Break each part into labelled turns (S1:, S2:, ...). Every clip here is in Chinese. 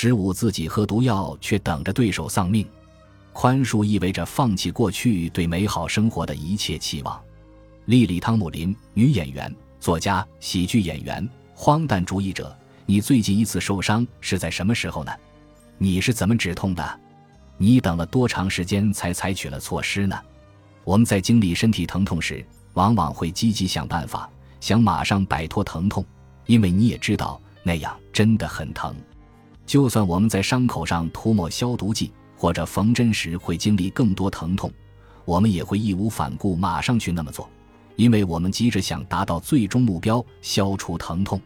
S1: 十五，自己喝毒药却等着对手丧命。宽恕意味着放弃过去对美好生活的一切期望。莉莉·汤姆林，女演员、作家、喜剧演员、荒诞主义者。你最近一次受伤是在什么时候呢？你是怎么止痛的？你等了多长时间才采取了措施呢？我们在经历身体疼痛时，往往会积极想办法，想马上摆脱疼痛，因为你也知道那样真的很疼。就算我们在伤口上涂抹消毒剂或者缝针时会经历更多疼痛，我们也会义无反顾马上去那么做，因为我们急着想达到最终目标——消除疼痛。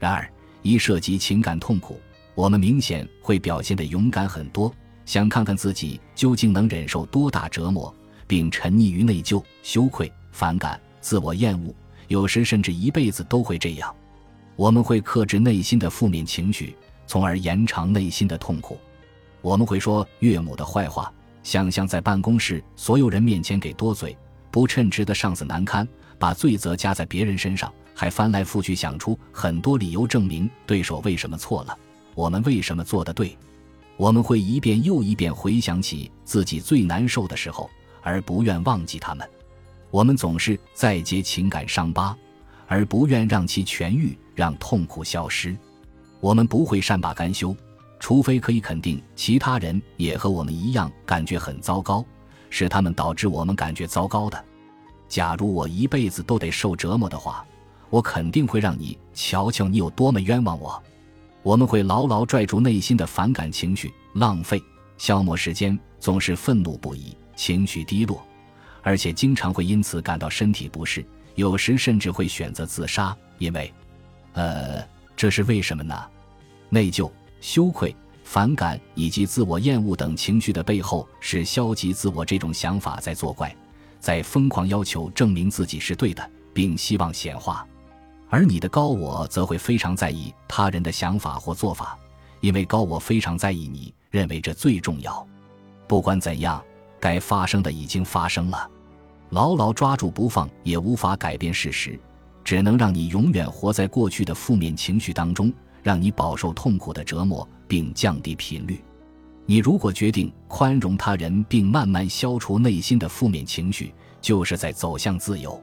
S1: 然而，一涉及情感痛苦，我们明显会表现得勇敢很多，想看看自己究竟能忍受多大折磨，并沉溺于内疚、羞愧、反感、自我厌恶，有时甚至一辈子都会这样。我们会克制内心的负面情绪，从而延长内心的痛苦。我们会说岳母的坏话，想象在办公室所有人面前给多嘴，不称职的上司难堪，把罪责加在别人身上。还翻来覆去想出很多理由证明对手为什么错了，我们为什么做的对？我们会一遍又一遍回想起自己最难受的时候，而不愿忘记他们。我们总是在结情感伤疤，而不愿让其痊愈，让痛苦消失。我们不会善罢甘休，除非可以肯定其他人也和我们一样感觉很糟糕，是他们导致我们感觉糟糕的。假如我一辈子都得受折磨的话。我肯定会让你瞧瞧你有多么冤枉我。我们会牢牢拽住内心的反感情绪，浪费、消磨时间，总是愤怒不已，情绪低落，而且经常会因此感到身体不适，有时甚至会选择自杀。因为，呃，这是为什么呢？内疚、羞愧、反感以及自我厌恶等情绪的背后，是消极自我这种想法在作怪，在疯狂要求证明自己是对的，并希望显化。而你的高我则会非常在意他人的想法或做法，因为高我非常在意你，认为这最重要。不管怎样，该发生的已经发生了，牢牢抓住不放也无法改变事实，只能让你永远活在过去的负面情绪当中，让你饱受痛苦的折磨，并降低频率。你如果决定宽容他人，并慢慢消除内心的负面情绪，就是在走向自由。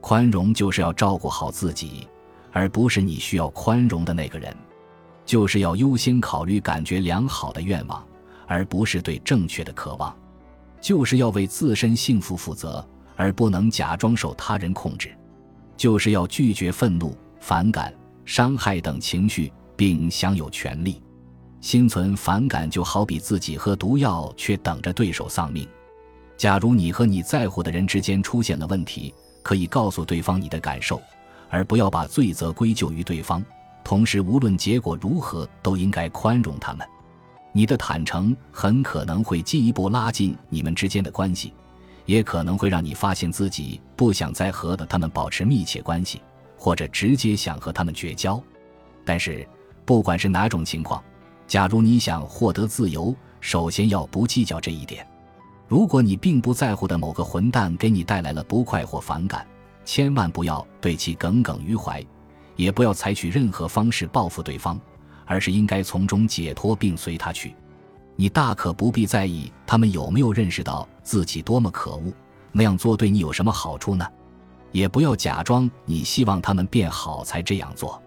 S1: 宽容就是要照顾好自己，而不是你需要宽容的那个人；就是要优先考虑感觉良好的愿望，而不是对正确的渴望；就是要为自身幸福负责，而不能假装受他人控制；就是要拒绝愤怒、反感、伤害等情绪，并享有权利。心存反感，就好比自己喝毒药却等着对手丧命。假如你和你在乎的人之间出现了问题，可以告诉对方你的感受，而不要把罪责归咎于对方。同时，无论结果如何，都应该宽容他们。你的坦诚很可能会进一步拉近你们之间的关系，也可能会让你发现自己不想再和的他们保持密切关系，或者直接想和他们绝交。但是，不管是哪种情况，假如你想获得自由，首先要不计较这一点。如果你并不在乎的某个混蛋给你带来了不快或反感，千万不要对其耿耿于怀，也不要采取任何方式报复对方，而是应该从中解脱并随他去。你大可不必在意他们有没有认识到自己多么可恶，那样做对你有什么好处呢？也不要假装你希望他们变好才这样做，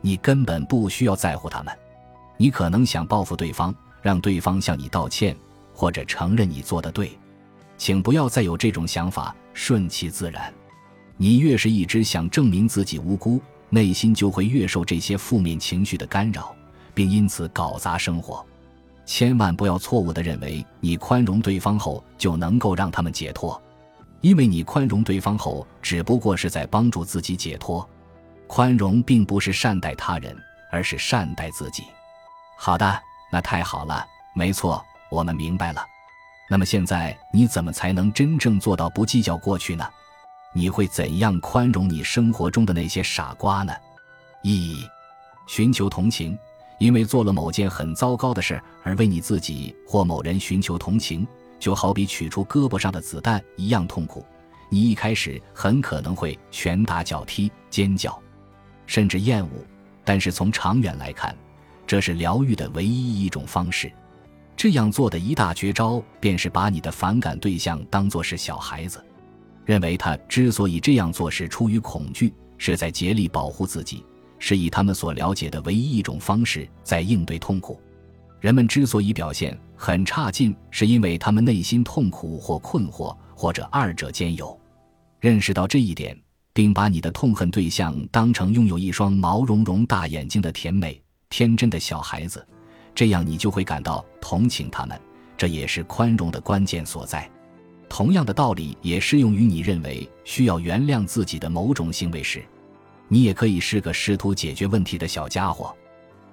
S1: 你根本不需要在乎他们。你可能想报复对方，让对方向你道歉。或者承认你做的对，请不要再有这种想法，顺其自然。你越是一直想证明自己无辜，内心就会越受这些负面情绪的干扰，并因此搞砸生活。千万不要错误地认为你宽容对方后就能够让他们解脱，因为你宽容对方后只不过是在帮助自己解脱。宽容并不是善待他人，而是善待自己。好的，那太好了，没错。我们明白了，那么现在你怎么才能真正做到不计较过去呢？你会怎样宽容你生活中的那些傻瓜呢？一，寻求同情，因为做了某件很糟糕的事而为你自己或某人寻求同情，就好比取出胳膊上的子弹一样痛苦。你一开始很可能会拳打脚踢、尖叫，甚至厌恶，但是从长远来看。这是疗愈的唯一一种方式。这样做的一大绝招，便是把你的反感对象当作是小孩子，认为他之所以这样做是出于恐惧，是在竭力保护自己，是以他们所了解的唯一一种方式在应对痛苦。人们之所以表现很差劲，是因为他们内心痛苦或困惑，或者二者兼有。认识到这一点，并把你的痛恨对象当成拥有一双毛茸茸大眼睛的甜美、天真的小孩子，这样你就会感到同情他们。这也是宽容的关键所在。同样的道理也适用于你认为需要原谅自己的某种行为时，你也可以是个试图解决问题的小家伙。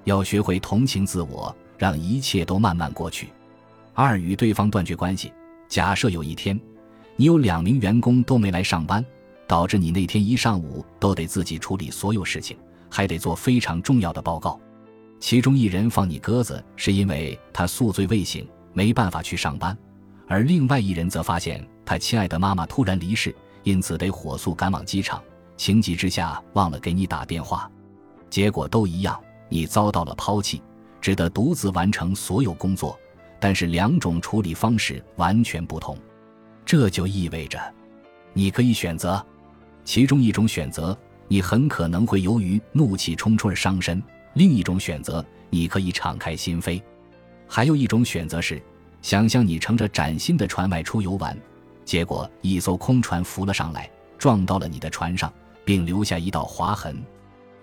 S1: 要学会同情自我。让一切都慢慢过去。二与对方断绝关系。假设有一天，你有两名员工都没来上班，导致你那天一上午都得自己处理所有事情，还得做非常重要的报告。其中一人放你鸽子，是因为他宿醉未醒，没办法去上班；而另外一人则发现他亲爱的妈妈突然离世，因此得火速赶往机场，情急之下忘了给你打电话。结果都一样，你遭到了抛弃。只得独自完成所有工作，但是两种处理方式完全不同。这就意味着，你可以选择其中一种选择，你很可能会由于怒气冲冲而伤身；另一种选择，你可以敞开心扉。还有一种选择是，想象你乘着崭新的船外出游玩，结果一艘空船浮了上来，撞到了你的船上，并留下一道划痕。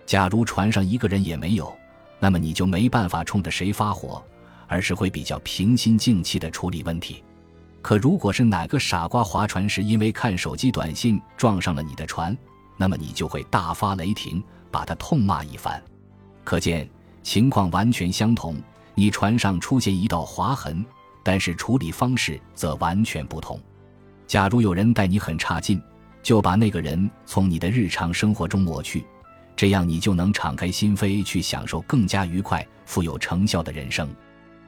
S1: 假如船上一个人也没有。那么你就没办法冲着谁发火，而是会比较平心静气地处理问题。可如果是哪个傻瓜划船时因为看手机短信撞上了你的船，那么你就会大发雷霆，把他痛骂一番。可见情况完全相同，你船上出现一道划痕，但是处理方式则完全不同。假如有人待你很差劲，就把那个人从你的日常生活中抹去。这样，你就能敞开心扉去享受更加愉快、富有成效的人生。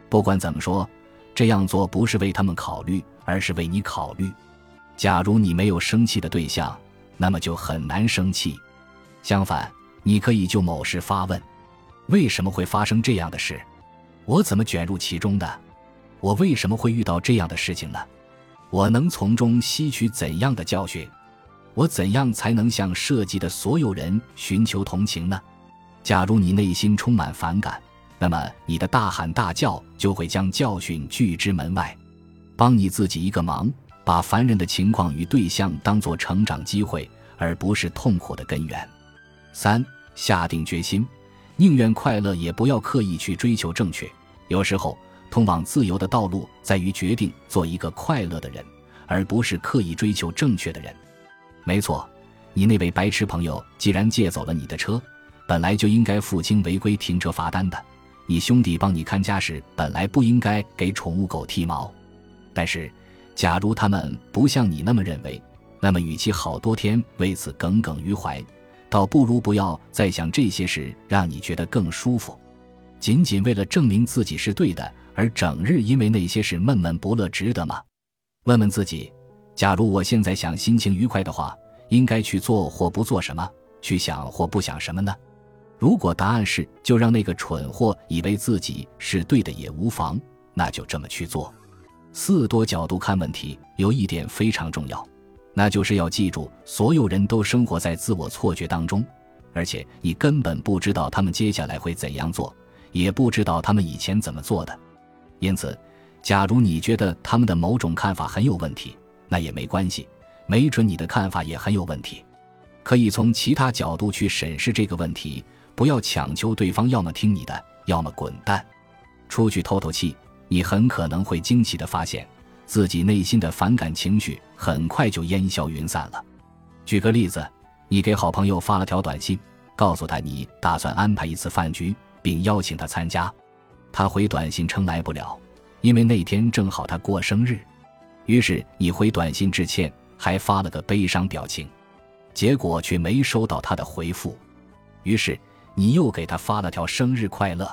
S1: 不管怎么说，这样做不是为他们考虑，而是为你考虑。假如你没有生气的对象，那么就很难生气。相反，你可以就某事发问：为什么会发生这样的事？我怎么卷入其中的？我为什么会遇到这样的事情呢？我能从中吸取怎样的教训？我怎样才能向涉及的所有人寻求同情呢？假如你内心充满反感，那么你的大喊大叫就会将教训拒之门外。帮你自己一个忙，把烦人的情况与对象当作成长机会，而不是痛苦的根源。三，下定决心，宁愿快乐也不要刻意去追求正确。有时候，通往自由的道路在于决定做一个快乐的人，而不是刻意追求正确的人。没错，你那位白痴朋友既然借走了你的车，本来就应该付清违规停车罚单的。你兄弟帮你看家时，本来不应该给宠物狗剃毛。但是，假如他们不像你那么认为，那么与其好多天为此耿耿于怀，倒不如不要再想这些事，让你觉得更舒服。仅仅为了证明自己是对的，而整日因为那些事闷闷不乐，值得吗？问问自己。假如我现在想心情愉快的话，应该去做或不做什么？去想或不想什么呢？如果答案是就让那个蠢货以为自己是对的也无妨，那就这么去做。四多角度看问题，有一点非常重要，那就是要记住，所有人都生活在自我错觉当中，而且你根本不知道他们接下来会怎样做，也不知道他们以前怎么做的。因此，假如你觉得他们的某种看法很有问题，那也没关系，没准你的看法也很有问题，可以从其他角度去审视这个问题。不要强求对方要么听你的，要么滚蛋，出去透透气。你很可能会惊奇地发现，自己内心的反感情绪很快就烟消云散了。举个例子，你给好朋友发了条短信，告诉他你打算安排一次饭局，并邀请他参加。他回短信称来不了，因为那天正好他过生日。于是你回短信致歉，还发了个悲伤表情，结果却没收到他的回复。于是你又给他发了条生日快乐，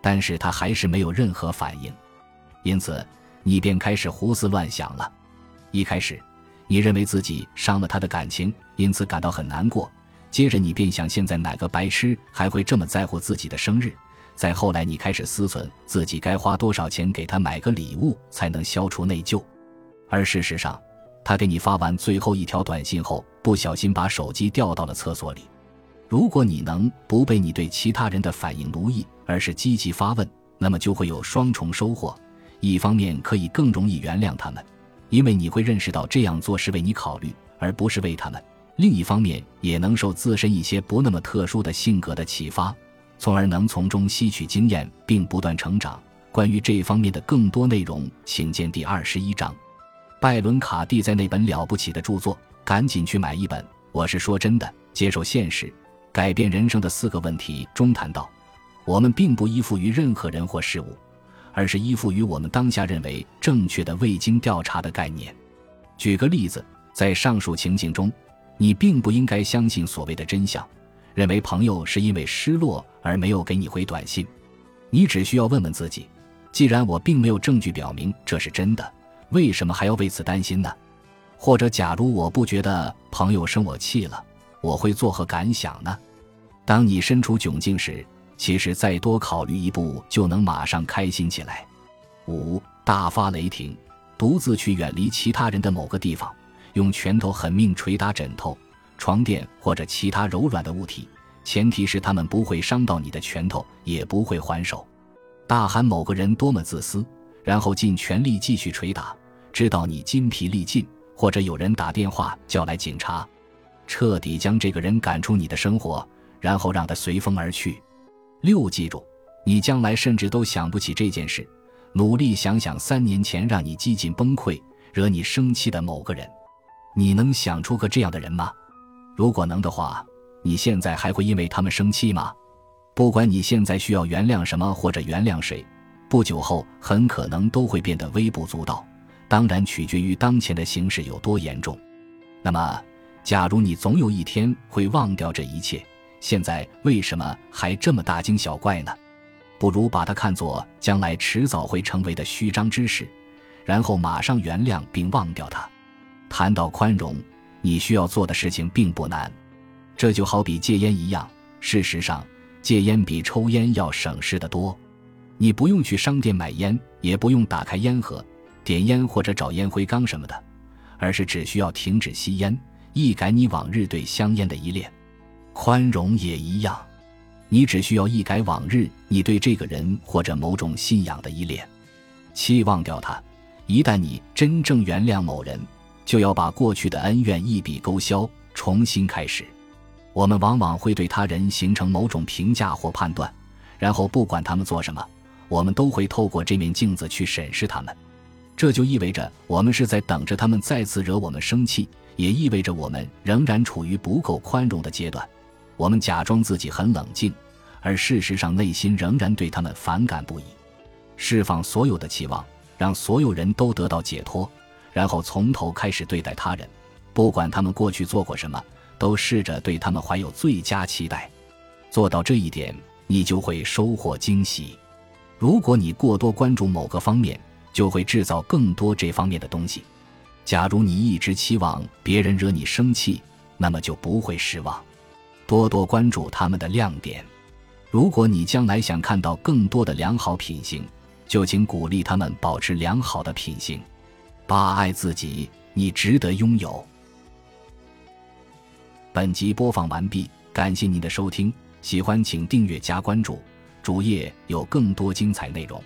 S1: 但是他还是没有任何反应。因此你便开始胡思乱想了。一开始你认为自己伤了他的感情，因此感到很难过。接着你便想，现在哪个白痴还会这么在乎自己的生日？再后来，你开始思忖自己该花多少钱给他买个礼物才能消除内疚，而事实上，他给你发完最后一条短信后，不小心把手机掉到了厕所里。如果你能不被你对其他人的反应奴役，而是积极发问，那么就会有双重收获：一方面可以更容易原谅他们，因为你会认识到这样做是为你考虑，而不是为他们；另一方面也能受自身一些不那么特殊的性格的启发。从而能从中吸取经验，并不断成长。关于这方面的更多内容，请见第二十一章。拜伦·卡蒂在那本了不起的著作《赶紧去买一本》，我是说真的，接受现实，改变人生的四个问题中谈到：我们并不依附于任何人或事物，而是依附于我们当下认为正确的、未经调查的概念。举个例子，在上述情境中，你并不应该相信所谓的真相。认为朋友是因为失落而没有给你回短信，你只需要问问自己：既然我并没有证据表明这是真的，为什么还要为此担心呢？或者，假如我不觉得朋友生我气了，我会作何感想呢？当你身处窘境时，其实再多考虑一步就能马上开心起来。五大发雷霆，独自去远离其他人的某个地方，用拳头狠命捶打枕头。床垫或者其他柔软的物体，前提是他们不会伤到你的拳头，也不会还手。大喊某个人多么自私，然后尽全力继续捶打，知道你筋疲力尽，或者有人打电话叫来警察，彻底将这个人赶出你的生活，然后让他随风而去。六，记住，你将来甚至都想不起这件事。努力想想三年前让你几近崩溃、惹你生气的某个人，你能想出个这样的人吗？如果能的话，你现在还会因为他们生气吗？不管你现在需要原谅什么或者原谅谁，不久后很可能都会变得微不足道。当然，取决于当前的形势有多严重。那么，假如你总有一天会忘掉这一切，现在为什么还这么大惊小怪呢？不如把它看作将来迟早会成为的虚张之事，然后马上原谅并忘掉它。谈到宽容。你需要做的事情并不难，这就好比戒烟一样。事实上，戒烟比抽烟要省事得多。你不用去商店买烟，也不用打开烟盒、点烟或者找烟灰缸什么的，而是只需要停止吸烟，一改你往日对香烟的依恋。宽容也一样，你只需要一改往日你对这个人或者某种信仰的依恋，期忘掉他。一旦你真正原谅某人。就要把过去的恩怨一笔勾销，重新开始。我们往往会对他人形成某种评价或判断，然后不管他们做什么，我们都会透过这面镜子去审视他们。这就意味着我们是在等着他们再次惹我们生气，也意味着我们仍然处于不够宽容的阶段。我们假装自己很冷静，而事实上内心仍然对他们反感不已。释放所有的期望，让所有人都得到解脱。然后从头开始对待他人，不管他们过去做过什么，都试着对他们怀有最佳期待。做到这一点，你就会收获惊喜。如果你过多关注某个方面，就会制造更多这方面的东西。假如你一直期望别人惹你生气，那么就不会失望。多多关注他们的亮点。如果你将来想看到更多的良好品行，就请鼓励他们保持良好的品行。八爱自己，你值得拥有。本集播放完毕，感谢您的收听，喜欢请订阅加关注，主页有更多精彩内容。